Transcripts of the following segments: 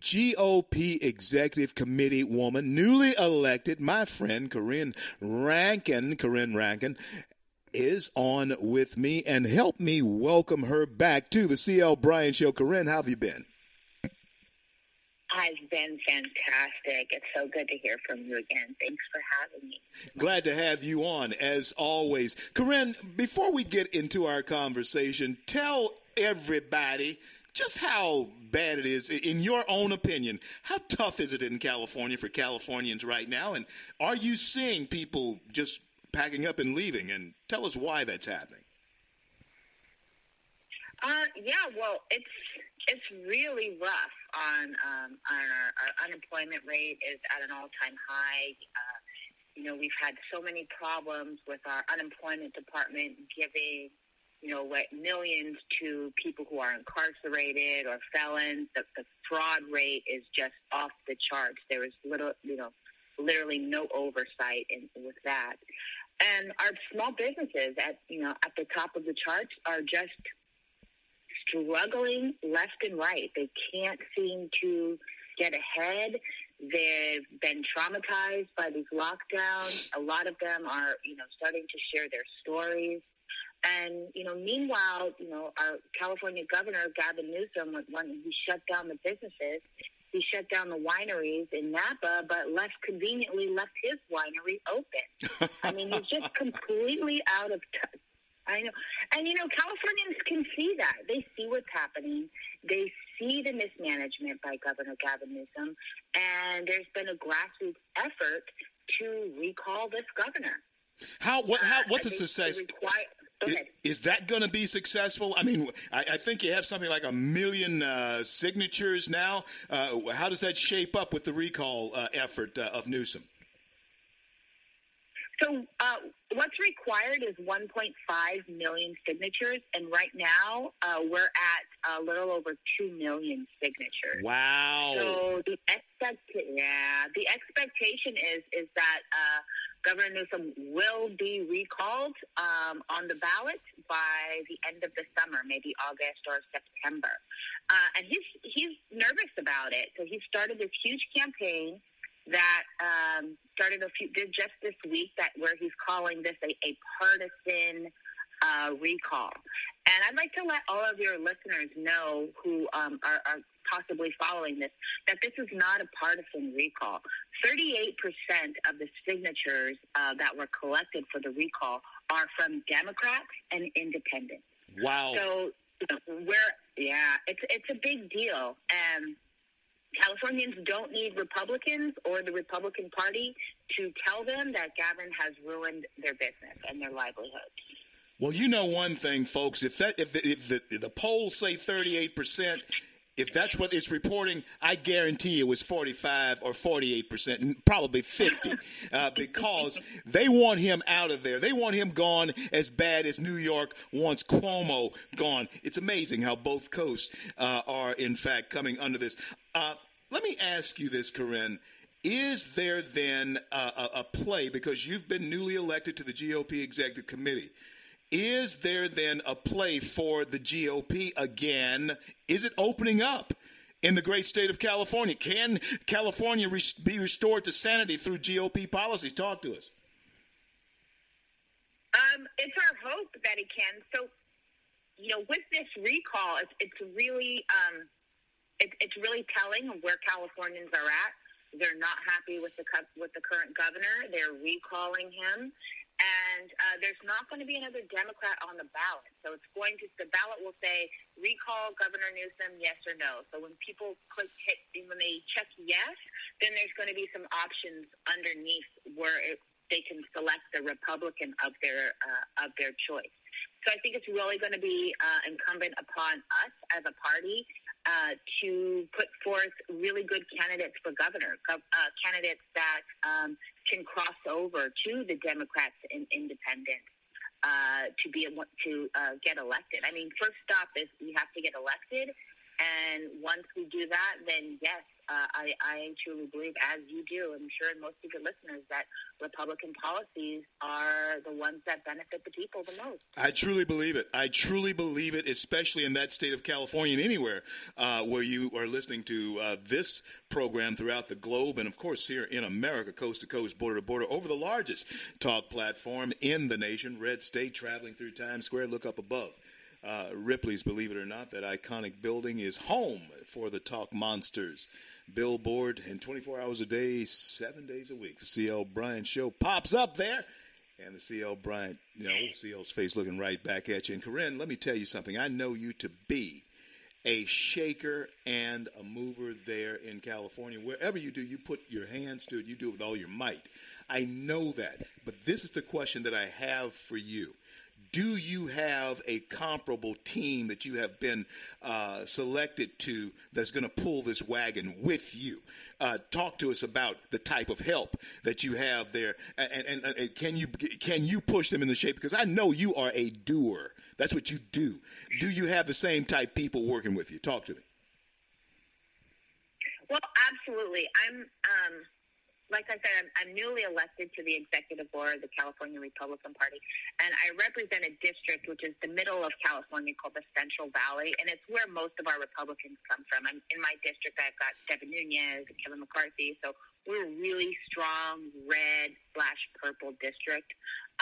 GOP Executive Committee woman, newly elected, my friend Corrin Rankin, Corrin Rankin, is on with me and help me welcome her back to the CL Bryant Show. Corrin, how have you been? I've been fantastic. It's so good to hear from you again. Thanks for having me. Glad to have you on, as always. Corinne, before we get into our conversation, tell everybody just how bad it is, in your own opinion. How tough is it in California for Californians right now? And are you seeing people just packing up and leaving? And tell us why that's happening. Uh, yeah, well, it's it's really rough. On um, on our, our unemployment rate is at an all time high. Uh, you know, we've had so many problems with our unemployment department giving you know, what millions to people who are incarcerated or felons. The, the fraud rate is just off the charts. There is little, you know, literally no oversight in, with that. And our small businesses at, you know, at the top of the charts are just struggling left and right. They can't seem to get ahead. They've been traumatized by these lockdowns. A lot of them are, you know, starting to share their stories. And, you know, meanwhile, you know, our California governor, Gavin Newsom, when he shut down the businesses, he shut down the wineries in Napa, but left conveniently left his winery open. I mean, he's just completely out of touch. I know. And, you know, Californians can see that. They see what's happening. They see the mismanagement by Governor Gavin Newsom. And there's been a grassroots effort to recall this governor. How, what, how, what's uh, the success? Require, is, is, that going to be successful? I mean, I, I, think you have something like a million uh, signatures now. Uh, how does that shape up with the recall uh, effort uh, of Newsom? So, uh, what's required is 1.5 million signatures, and right now uh, we're at a little over 2 million signatures. Wow! So the expect yeah, the expectation is is that Governor Newsom will be recalled um, on the ballot by the end of the summer, maybe August or September. Uh, and he's he's nervous about it. So he started this huge campaign that um, started a few just this week that where he's calling this a, a partisan uh, recall. And I'd like to let all of your listeners know who um, are, are possibly following this that this is not a partisan recall. 38% of the signatures uh, that were collected for the recall are from Democrats and independents. Wow. So we're, yeah, it's, it's a big deal. And Californians don't need Republicans or the Republican Party to tell them that Gavin has ruined their business and their livelihoods. Well, you know one thing, folks. If that if the, if the, the polls say thirty eight percent, if that's what it's reporting, I guarantee it was 45 or 48 percent, probably 50, uh, because they want him out of there. They want him gone as bad as New York wants Cuomo gone. It's amazing how both coasts uh, are, in fact, coming under this. Uh, let me ask you this, Corrin. Is there then a, a play, because you've been newly elected to the GOP Executive Committee? Is there then a play for the GOP again? Is it opening up in the great state of California? Can California re- be restored to sanity through GOP policy? Talk to us. Um, it's our hope that it can. So, you know, with this recall, it's, it's really um, it, it's really telling where Californians are at. They're not happy with the with the current governor. They're recalling him, and uh, there's not going to be another Democrat on the ballot. So it's going to the ballot will say recall Governor Newsom, yes or no. So when people click hit, when they check yes, then there's going to be some options underneath where it, they can select the Republican of their uh, of their choice. So I think it's really going to be uh, incumbent upon us as a party uh, to put forth really good candidates for governor, uh, candidates that um, can cross over to the Democrats and independents uh, to be able to uh, get elected. I mean, first stop is we have to get elected, and once we do that, then yes, uh, I, I truly believe, as you do, I'm sure and most of your listeners, that Republican policies are the ones that benefit the people the most. I truly believe it. I truly believe it, especially in that state of California and anywhere uh, where you are listening to uh, this program throughout the globe, and of course here in America, coast to coast, border to border, over the largest talk platform in the nation, Red State, traveling through Times Square. Look up above. Uh, Ripley's, believe it or not, that iconic building is home for the Talk Monsters billboard, and 24 hours a day, seven days a week. The CL Bryant Show pops up there. And the CL Bryant, you know, CL's face looking right back at you. And Corrin, let me tell you something. I know you to be a shaker and a mover there in California. Wherever you do, you put your hands to it, you do it with all your might. I know that. But this is the question that I have for you do you have a comparable team that you have been uh, selected to that's going to pull this wagon with you? Uh, talk to us about the type of help that you have there, and, and, and, can you can you push them in the shape? Because I know you are a doer. That's what you do. Do you have the same type people working with you? Talk to me. Well, absolutely. I'm. Um like I said, I'm, I'm newly elected to the executive board of the California Republican Party, and I represent a district which is the middle of California called the Central Valley, and it's where most of our Republicans come from. I'm, in my district, I've got Devin Nunes and Kevin McCarthy, so we're a really strong red slash purple district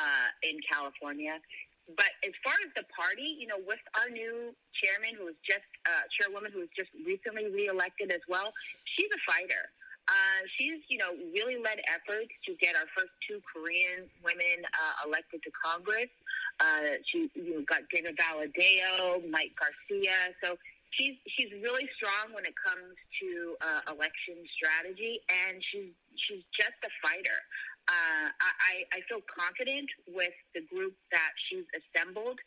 uh, in California. But as far as the party, you know, with our new chairman, who was just uh, chairwoman, who was just recently reelected as well, she's a fighter. Uh, she's, you know, really led efforts to get our first two Korean women uh, elected to Congress. Uh, she you know, got David Valadao, Mike Garcia. So she's she's really strong when it comes to uh, election strategy, and she's she's just a fighter uh, I, I feel confident with the group that she's assembled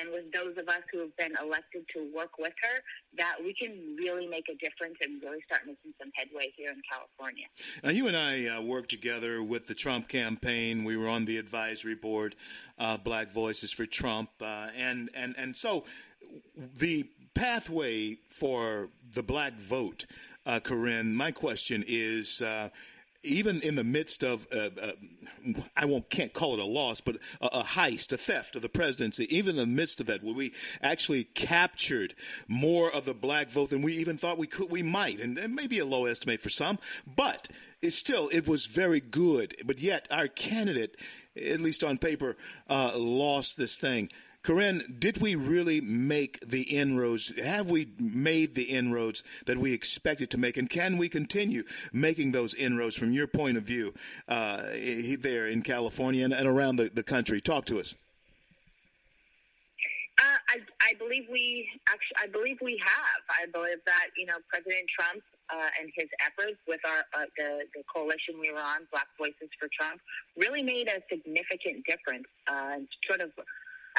and with those of us who have been elected to work with her that we can really make a difference and really start making some headway here in California. Now, you and I uh, worked together with the Trump campaign. We were on the advisory board, uh, Black Voices for Trump, uh, and and and so the pathway for the black vote, uh, Corrin. My question is uh, even in the midst of, uh, uh, I won't can't call it a loss, but a, a, heist, a theft of the presidency, even in the midst of that, where we actually captured more of the black vote than we even thought we could, we might, and, and maybe a low estimate for some, but it's still it was very good. But yet our candidate, at least on paper, uh, lost this thing. Corrin, did we really make the inroads? Have we made the inroads that we expected to make? And can we continue making those inroads from your point of view uh, there in California and, and around the, the country? Talk to us. Uh, I, I believe we actually. I believe we have. I believe that you know President Trump uh, and his efforts with our uh, the the coalition we were on, Black Voices for Trump, really made a significant difference. Uh, sort of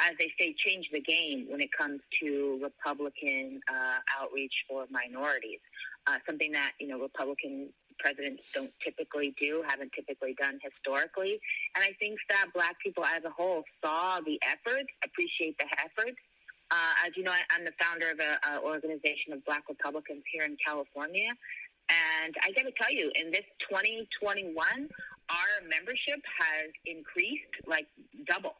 as they say, change the game when it comes to Republican uh, outreach for minorities. Uh, something that you know Republican presidents don't typically do, haven't typically done historically. And I think that Black people as a whole saw the efforts, appreciate the efforts. Uh, as you know, I'm the founder of an organization of Black Republicans here in California. And I got to tell you, in this 2021, our membership has increased like double.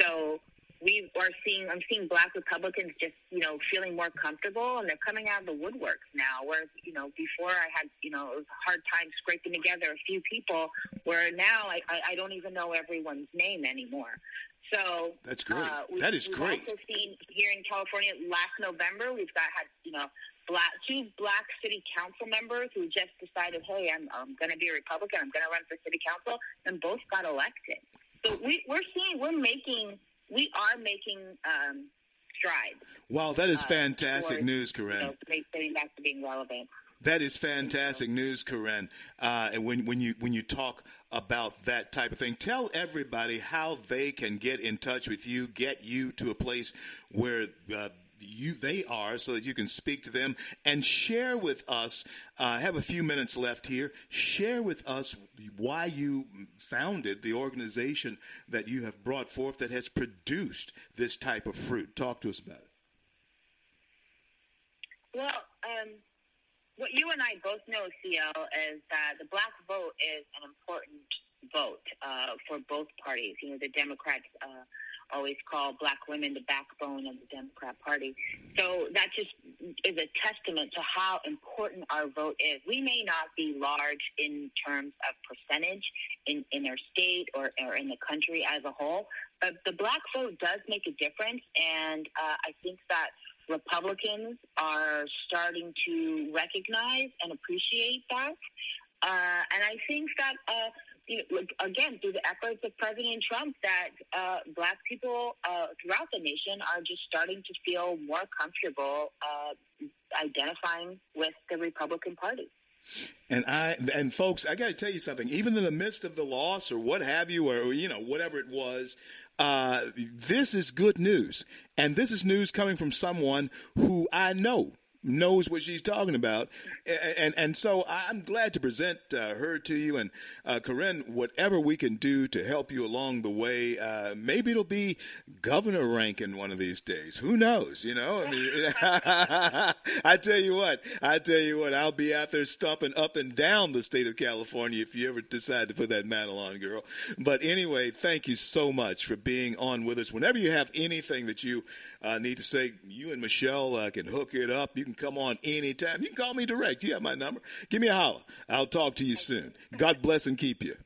So we are seeing I'm seeing black Republicans just, you know, feeling more comfortable and they're coming out of the woodworks now. Where, you know, before I had, you know, it was a hard time scraping together a few people where now I, I, I don't even know everyone's name anymore. So that's great. Uh, that is we've great. Also seen here in California last November, we've got had you know black two black city council members who just decided, hey, I'm I'm going to be a Republican. I'm going to run for city council, and both got elected. So we, we're seeing we're making we are making um, strides. Wow, that is uh, fantastic uh, news, Corrin. You know, getting back to being relevant. That is fantastic news, Corrin. Uh, and when, when you when you talk about that type of thing, tell everybody how they can get in touch with you, get you to a place where uh, you they are so that you can speak to them and share with us uh, I have a few minutes left here share with us why you founded the organization that you have brought forth that has produced this type of fruit talk to us about it well um, what you and I both know, CL, is that the black vote is an important vote uh, for both parties. You know, the Democrats uh, always call black women the backbone of the Democrat Party. So that just is a testament to how important our vote is. We may not be large in terms of percentage in, in our state or, or in the country as a whole, but the black vote does make a difference. And uh, I think that Republicans are starting to recognize and appreciate that. Uh, and I think that uh, you know, again, through the efforts of President Trump, that uh, black people uh, throughout the nation are just starting to feel more comfortable uh, identifying with the Republican Party. And I and folks, I got to tell you something. Even in the midst of the loss or what have you, or you know whatever it was, uh, this is good news, and this is news coming from someone who I know knows what she's talking about, and and, and so I'm glad to present uh, her to you. And uh, Corrin, whatever we can do to help you along the way, uh, maybe it'll be governor Rankin one of these days. Who knows? You know, I mean, I tell you what, I tell you what, I'll be out there stomping up and down the state of California if you ever decide to put that mantle on, girl. But anyway, thank you so much for being on with us. Whenever you have anything that you uh, need to say, you and Michelle uh, can hook it up. You can come on anytime. You can call me direct. You have my number. Give me a holler. I'll talk to you soon. God bless and keep you.